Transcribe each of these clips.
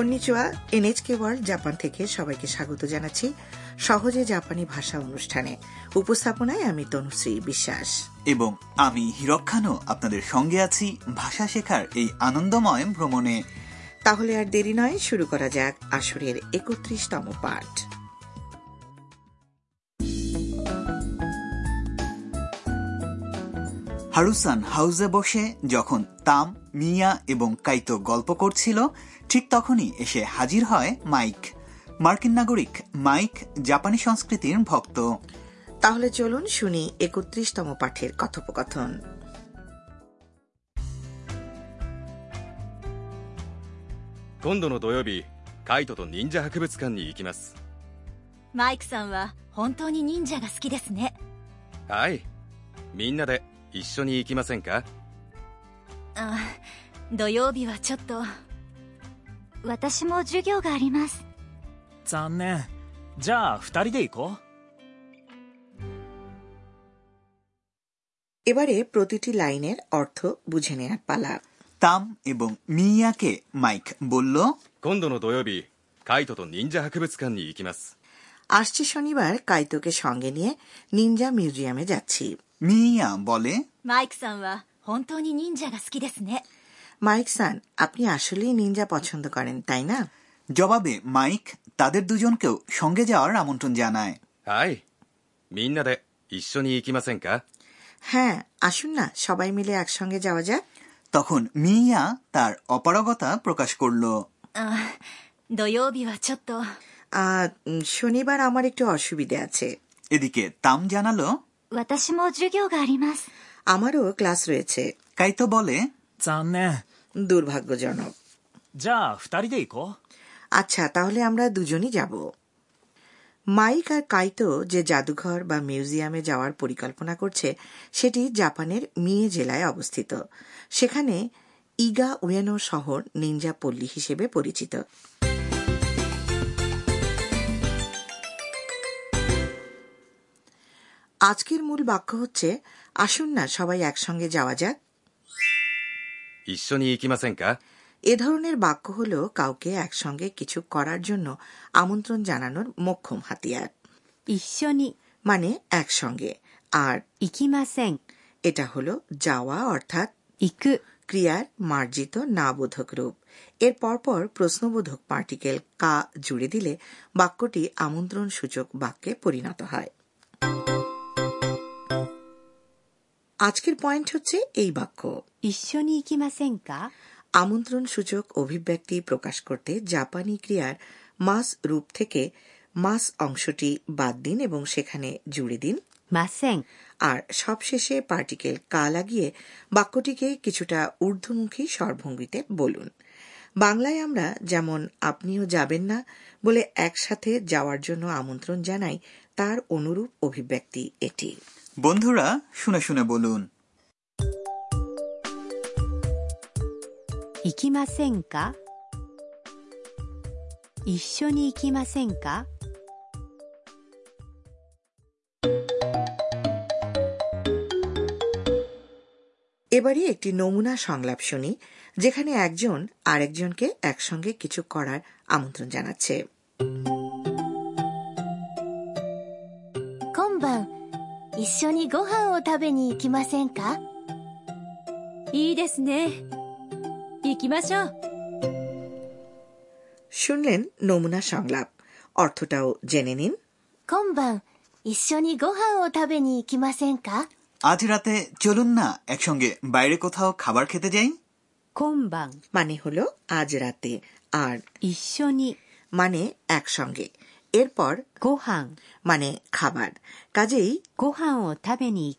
কন্নিচুয়া এনএচকে world Japan থেকে সবাইকে স্বাগত জানাচ্ছি সহজে জাপানি ভাষা অনুষ্ঠানে। উপস্থাপনায় আমি তনুশ্রী বিশ্বাস। এবং আমি হিরক খানও আপনাদের সঙ্গে আছি ভাষা শেখার এই আনন্দময় ভ্রমণে। তাহলে আর দেরি নয় শুরু করা যাক আসরের একত্রিশতম পাঠ। হারুসান হাউসে বসে যখন তাম মিয়া এবং কাইতো গল্প করছিল ঠিক তখনই এসে হাজির হয় মাইক মার্কিন নাগরিক মাইক জাপানি সংস্কৃতির ভক্ত তাহলে চলুন শুনি একত্রিশতম পাঠের কথোপকথন 今度の土曜日カイトと忍者博物館に行きます マイクさんは本当に忍者が好きですね はいみんなで一緒に行きませんか あ土曜日はちょっと 私も授業があります残念じゃあ二人で行こう এবারে প্রতিটি লাইনের অর্থ বুঝে নেয়ার পালা তাম এবং মিয়াকে মাইক বলল 今度の土曜日カイトと忍者博物館に行きます আসছে শনিবার কাইতোকে সঙ্গে নিয়ে নিনজা মিউজিয়ামে যাচ্ছি মিয়া বলে マイクさんは本当に忍者が好きですね মাইক সান আপনি আসলেই নিনজা পছন্দ করেন তাই না? জবাবে মাইক তাদের দুজনকেও সঙ্গে যাওয়ার আমন্ত্রণ জানায়। হ্যাঁ আসুন না সবাই মিলে একসঙ্গে যাওয়া যাক। তখন মিয়া তার অপারগতা প্রকাশ করল। শনিবার আমার একটু অসুবিধে আছে। এদিকে তাম জানালো আমারও ক্লাস রয়েছে। কাইতো বলে জানে দুর্ভাগ্যজনক じゃあ二人で行こう আচ্ছা তাহলে আমরা দুজনই যাব মাইক আর কাইতো যে জাদুঘর বা মিউজিয়ামে যাওয়ার পরিকল্পনা করছে সেটি জাপানের মিয়ে জেলায় অবস্থিত সেখানে ইগা উয়েনো শহর নিনজা পল্লী হিসেবে পরিচিত আজকের মূল বাক্য হচ্ছে আসুন না সবাই একসঙ্গে যাওয়া যাক 一緒に行きませんか এ ধরনের বাক্য হল কাউকে একসঙ্গে কিছু করার জন্য আমন্ত্রণ জানানোর মোক্ষম হাতিয়ার 一緒に মানে একসঙ্গে আর 行きません এটা হলো যাওয়া অর্থাৎ 行く ক্রিয়ার মার্জিত না বোধক রূপ এর পরপর প্রশ্নবোধক পার্টিকেল কা জুড়ে দিলে বাক্যটি আমন্ত্রণ সূচক বাক্যে পরিণত হয় আজকের পয়েন্ট হচ্ছে এই বাক্য। আমন্ত্রণ সূচক অভিব্যক্তি প্রকাশ করতে জাপানি ক্রিয়ার মাস রূপ থেকে মাস অংশটি বাদ দিন এবং সেখানে জুড়ে দিন। আর সবশেষে পার্টিকেল কা লাগিয়ে বাক্যটিকে কিছুটা ঊর্ধ্বমুখী স্বরভঙ্গিতে বলুন। বাংলায় আমরা যেমন আপনিও যাবেন না বলে একসাথে যাওয়ার জন্য আমন্ত্রণ জানাই তার অনুরূপ অভিব্যক্তি এটি। বন্ধুরা শুনে শুনে বলুন 行きませんか一緒に行きませんか এবারে একটি নমুনা সংলাপ শুনি যেখানে একজন আরেকজনকে একসঙ্গে কিছু করার আমন্ত্রণ জানাচ্ছে 一緒にご飯を食べに行きませんかいいですね行きましょう শুনলেন নমুনা সংলাপ অর্থটাও জেনে নিন 今晩一緒にご飯を食べに行きませんか আজ রাতে চলুন না একসঙ্গে বাইরে কোথাও খাবার খেতে যাই 今晩 মানে হলো আজ রাতে আর 一緒に মানে একসঙ্গে এরপর গোহাং। মানে খাবার। কাজেই গোহাং ও থাবেনি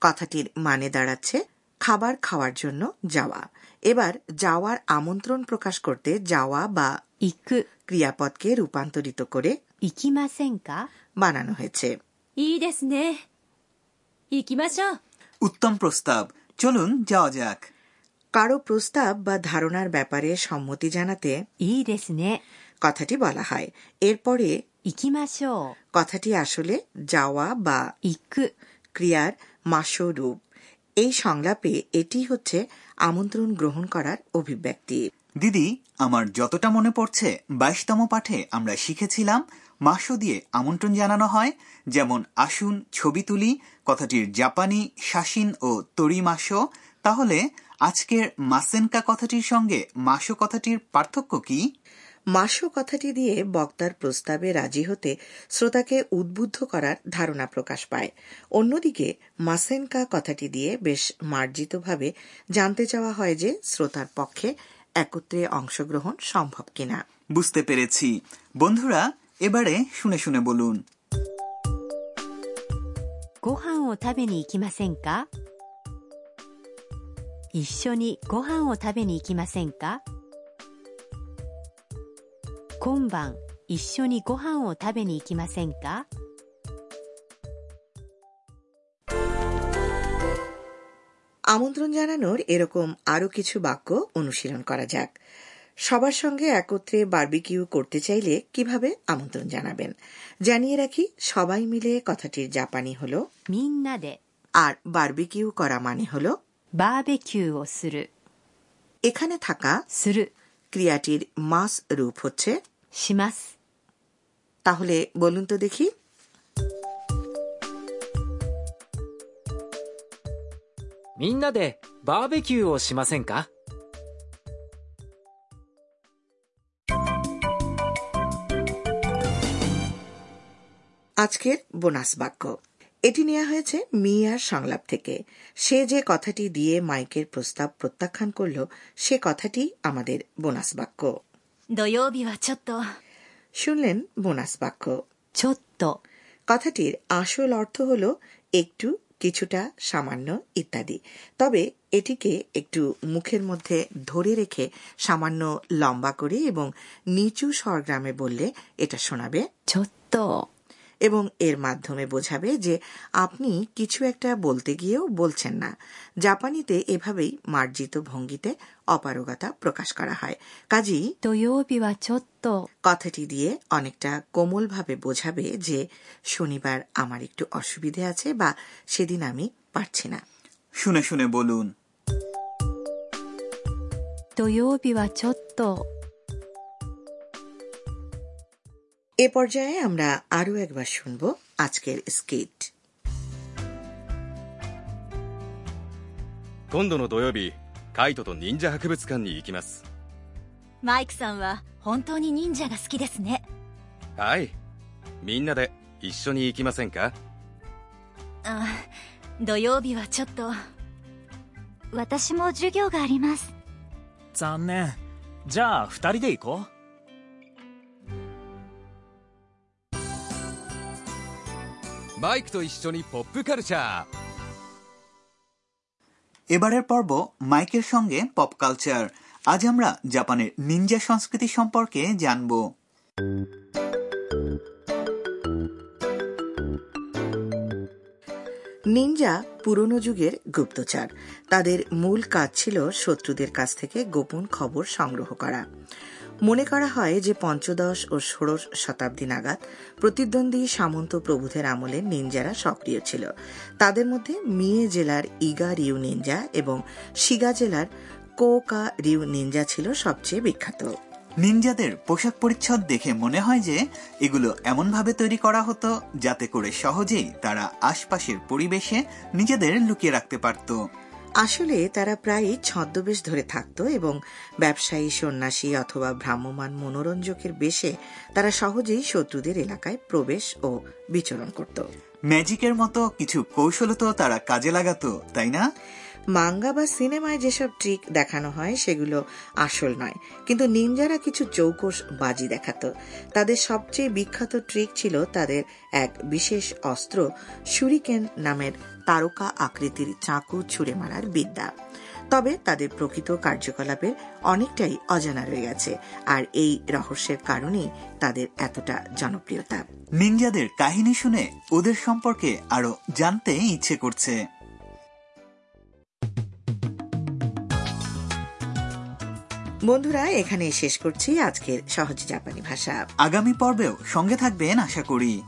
কথাটির মানে দাঁড়াচ্ছে খাবার খাওয়ার জন্য যাওয়া। এবার যাওয়ার আমন্ত্রণ প্রকাশ করতে যাওয়া বা ইক। ক্রিয়াপদকে রূপান্তরিত করে ইকিমাসেনকা বানানো হয়েছে। উত্তম প্রস্তাব। চলুন যাওয়া যাক। কারও প্রস্তাব বা ধারণার ব্যাপারে সম্মতি জানাতে ই কথাটি বলা হয়। এরপরে কথাটি আসলে যাওয়া বা ইক। ক্রিয়ার মাসরূপ। এই সংলাপে এটি হচ্ছে আমন্ত্রণ গ্রহণ করার অভিব্যক্তি। দিদি আমার যতটা মনে পড়ছে বাইশতম পাঠে আমরা শিখেছিলাম মাসো দিয়ে আমন্ত্রণ জানানো হয় যেমন আসুন ছবি তুলি কথাটির জাপানি শাসিন ও তরি মাসো। তাহলে আজকের মাসেনকা কথাটির সঙ্গে মাসো কথাটির পার্থক্য কি? মাসো কথাটি দিয়ে বক্তার প্রস্তাবে রাজি হতে শ্রোতাকে উদ্বুদ্ধ করার ধারণা প্রকাশ পায় অন্যদিকে মাসেনকা কথাটি দিয়ে বেশ মার্জিতভাবে জানতে চাওয়া হয় যে শ্রোতার পক্ষে একত্রে অংশগ্রহণ সম্ভব কিনা বুঝতে পেরেছি বন্ধুরা এবারে শুনে শুনে বলুন ご飯を食べに行きませんか一緒にご飯を食べに行きませんか 今晩一緒にご飯を食べに行きませんか আমন্ত্রণ জানানোর এরকম আরও কিছু বাক্য অনুশীলন করা যাক সবার সঙ্গে একত্রে বার্বিকিউ করতে চাইলে কিভাবে আমন্ত্রণ জানাবেন জানিয়ে রাখি সবাই মিলে কথাটির জাপানি হল みんなで আর বার্বিকিউ করা মানে হল バーベキューをする এখানে থাকা する ক্রিয়াটির মাস রূপ হচ্ছে します তাহলে বলুন তো দেখি みんなでバーベキューをしませんか আজকের বোনাস বাক্য এটি নেওয়া হয়েছে মিয়ার সংলাপ থেকে সে যে কথাটি দিয়ে মাইকের প্রস্তাব প্রত্যাখ্যান করল সে কথাটি আমাদের বোনাস বাক্য 土曜日はちょっと শুনলেন বোনাস বাক্য ちょっと কথাটির আসল অর্থ হল একটু কিছুটা সামান্য ইত্যাদি তবে এটিকে একটু মুখের মধ্যে ধরে রেখে সামান্য লম্বা করে এবং নিচু স্বরগ্রামে বললে এটা শোনাবে ちょっと এবং এর মাধ্যমে বোঝাবে যে আপনি কিছু একটা বলতে গিয়েও বলছেন না জাপানিতে এভাবেই মার্জিত ভঙ্গিতে অপারগতা প্রকাশ করা হয় কাজেই 土曜日はちょっと কথাটি দিয়ে অনেকটা কোমলভাবে বোঝাবে যে শনিবার আমার একটু অসুবিধে আছে বা সেদিন আমি পারছি না শুনে শুনে বলুন 土曜日はちょっと এ পর্যায়ে আমরা আরও একবার শুনব আজকের স্কিট 今度の土曜日カイトと忍者博物館に行きますマイクさんは本当に忍者が好きですねはいみんなで一緒に行きませんかあ土曜日はちょっと私も授業があります残念じゃあ二人で行こう マイクと一緒にポップカルチャー এবারের পর্ব মাইকের সঙ্গে পপ কালচার আজ আমরা জাপানের নিনজা সংস্কৃতি সম্পর্কে জানব নিনজা পুরনো যুগের গুপ্তচর তাদের মূল কাজ ছিল শত্রুদের কাছ থেকে গোপন খবর সংগ্রহ করা মনে করা হয় যে পঞ্চদশ ও ষোড়শ শতাব্দী নাগাদ প্রতিদ্বন্দ্বী সামন্ত প্রভুদের আমলে নিনজারা সক্রিয় ছিল। তাদের মধ্যে মিয়ে জেলার ইগা রিউ নিনজা এবং শিগা জেলার কোকা রিউ নিনজা ছিল সবচেয়ে বিখ্যাত। নিনজাদের পোশাক পরিচ্ছদ দেখে মনে হয় যে এগুলো এমনভাবে তৈরি করা হতো যাতে করে সহজেই তারা আশপাশের পরিবেশে নিজেদের লুকিয়ে রাখতে পারত। আসলে তারা প্রায়ই ছদ্মবেশ ধরে থাকত এবং ব্যবসায়ী সন্ন্যাসী অথবা ভ্রাম্যমান মনোরঞ্জকের বেশে তারা সহজেই শত্রুদের এলাকায় প্রবেশ ও বিচরণ করত। ম্যাজিকের মতো কিছু কৌশল তো তারা কাজে লাগাতো তাই না? মাঙ্গা বা সিনেমায় যেসব ট্রিক দেখানো হয় সেগুলো আসল নয় কিন্তু নিনজারা কিছু চৌকস বাজি দেখাতো। তাদের সবচেয়ে বিখ্যাত ট্রিক ছিল তাদের এক বিশেষ অস্ত্র সুরিকেন নামের তারকা আকৃতির চাকু ছুঁড়ে মারার বিদ্যা। তবে তাদের প্রকৃত কার্যকলাপের অনেকটাই অজানা রয়ে গেছে আর এই রহস্যের কারণেই তাদের এতটা জনপ্রিয়তা। নিনজাদের কাহিনী শুনে ওদের সম্পর্কে আরও জানতে ইচ্ছে করছে। বন্ধুরা এখানে শেষ করছি আজকের সহজ জাপানি ভাষা। আগামী পর্বেও সঙ্গে থাকবেন আশা করি।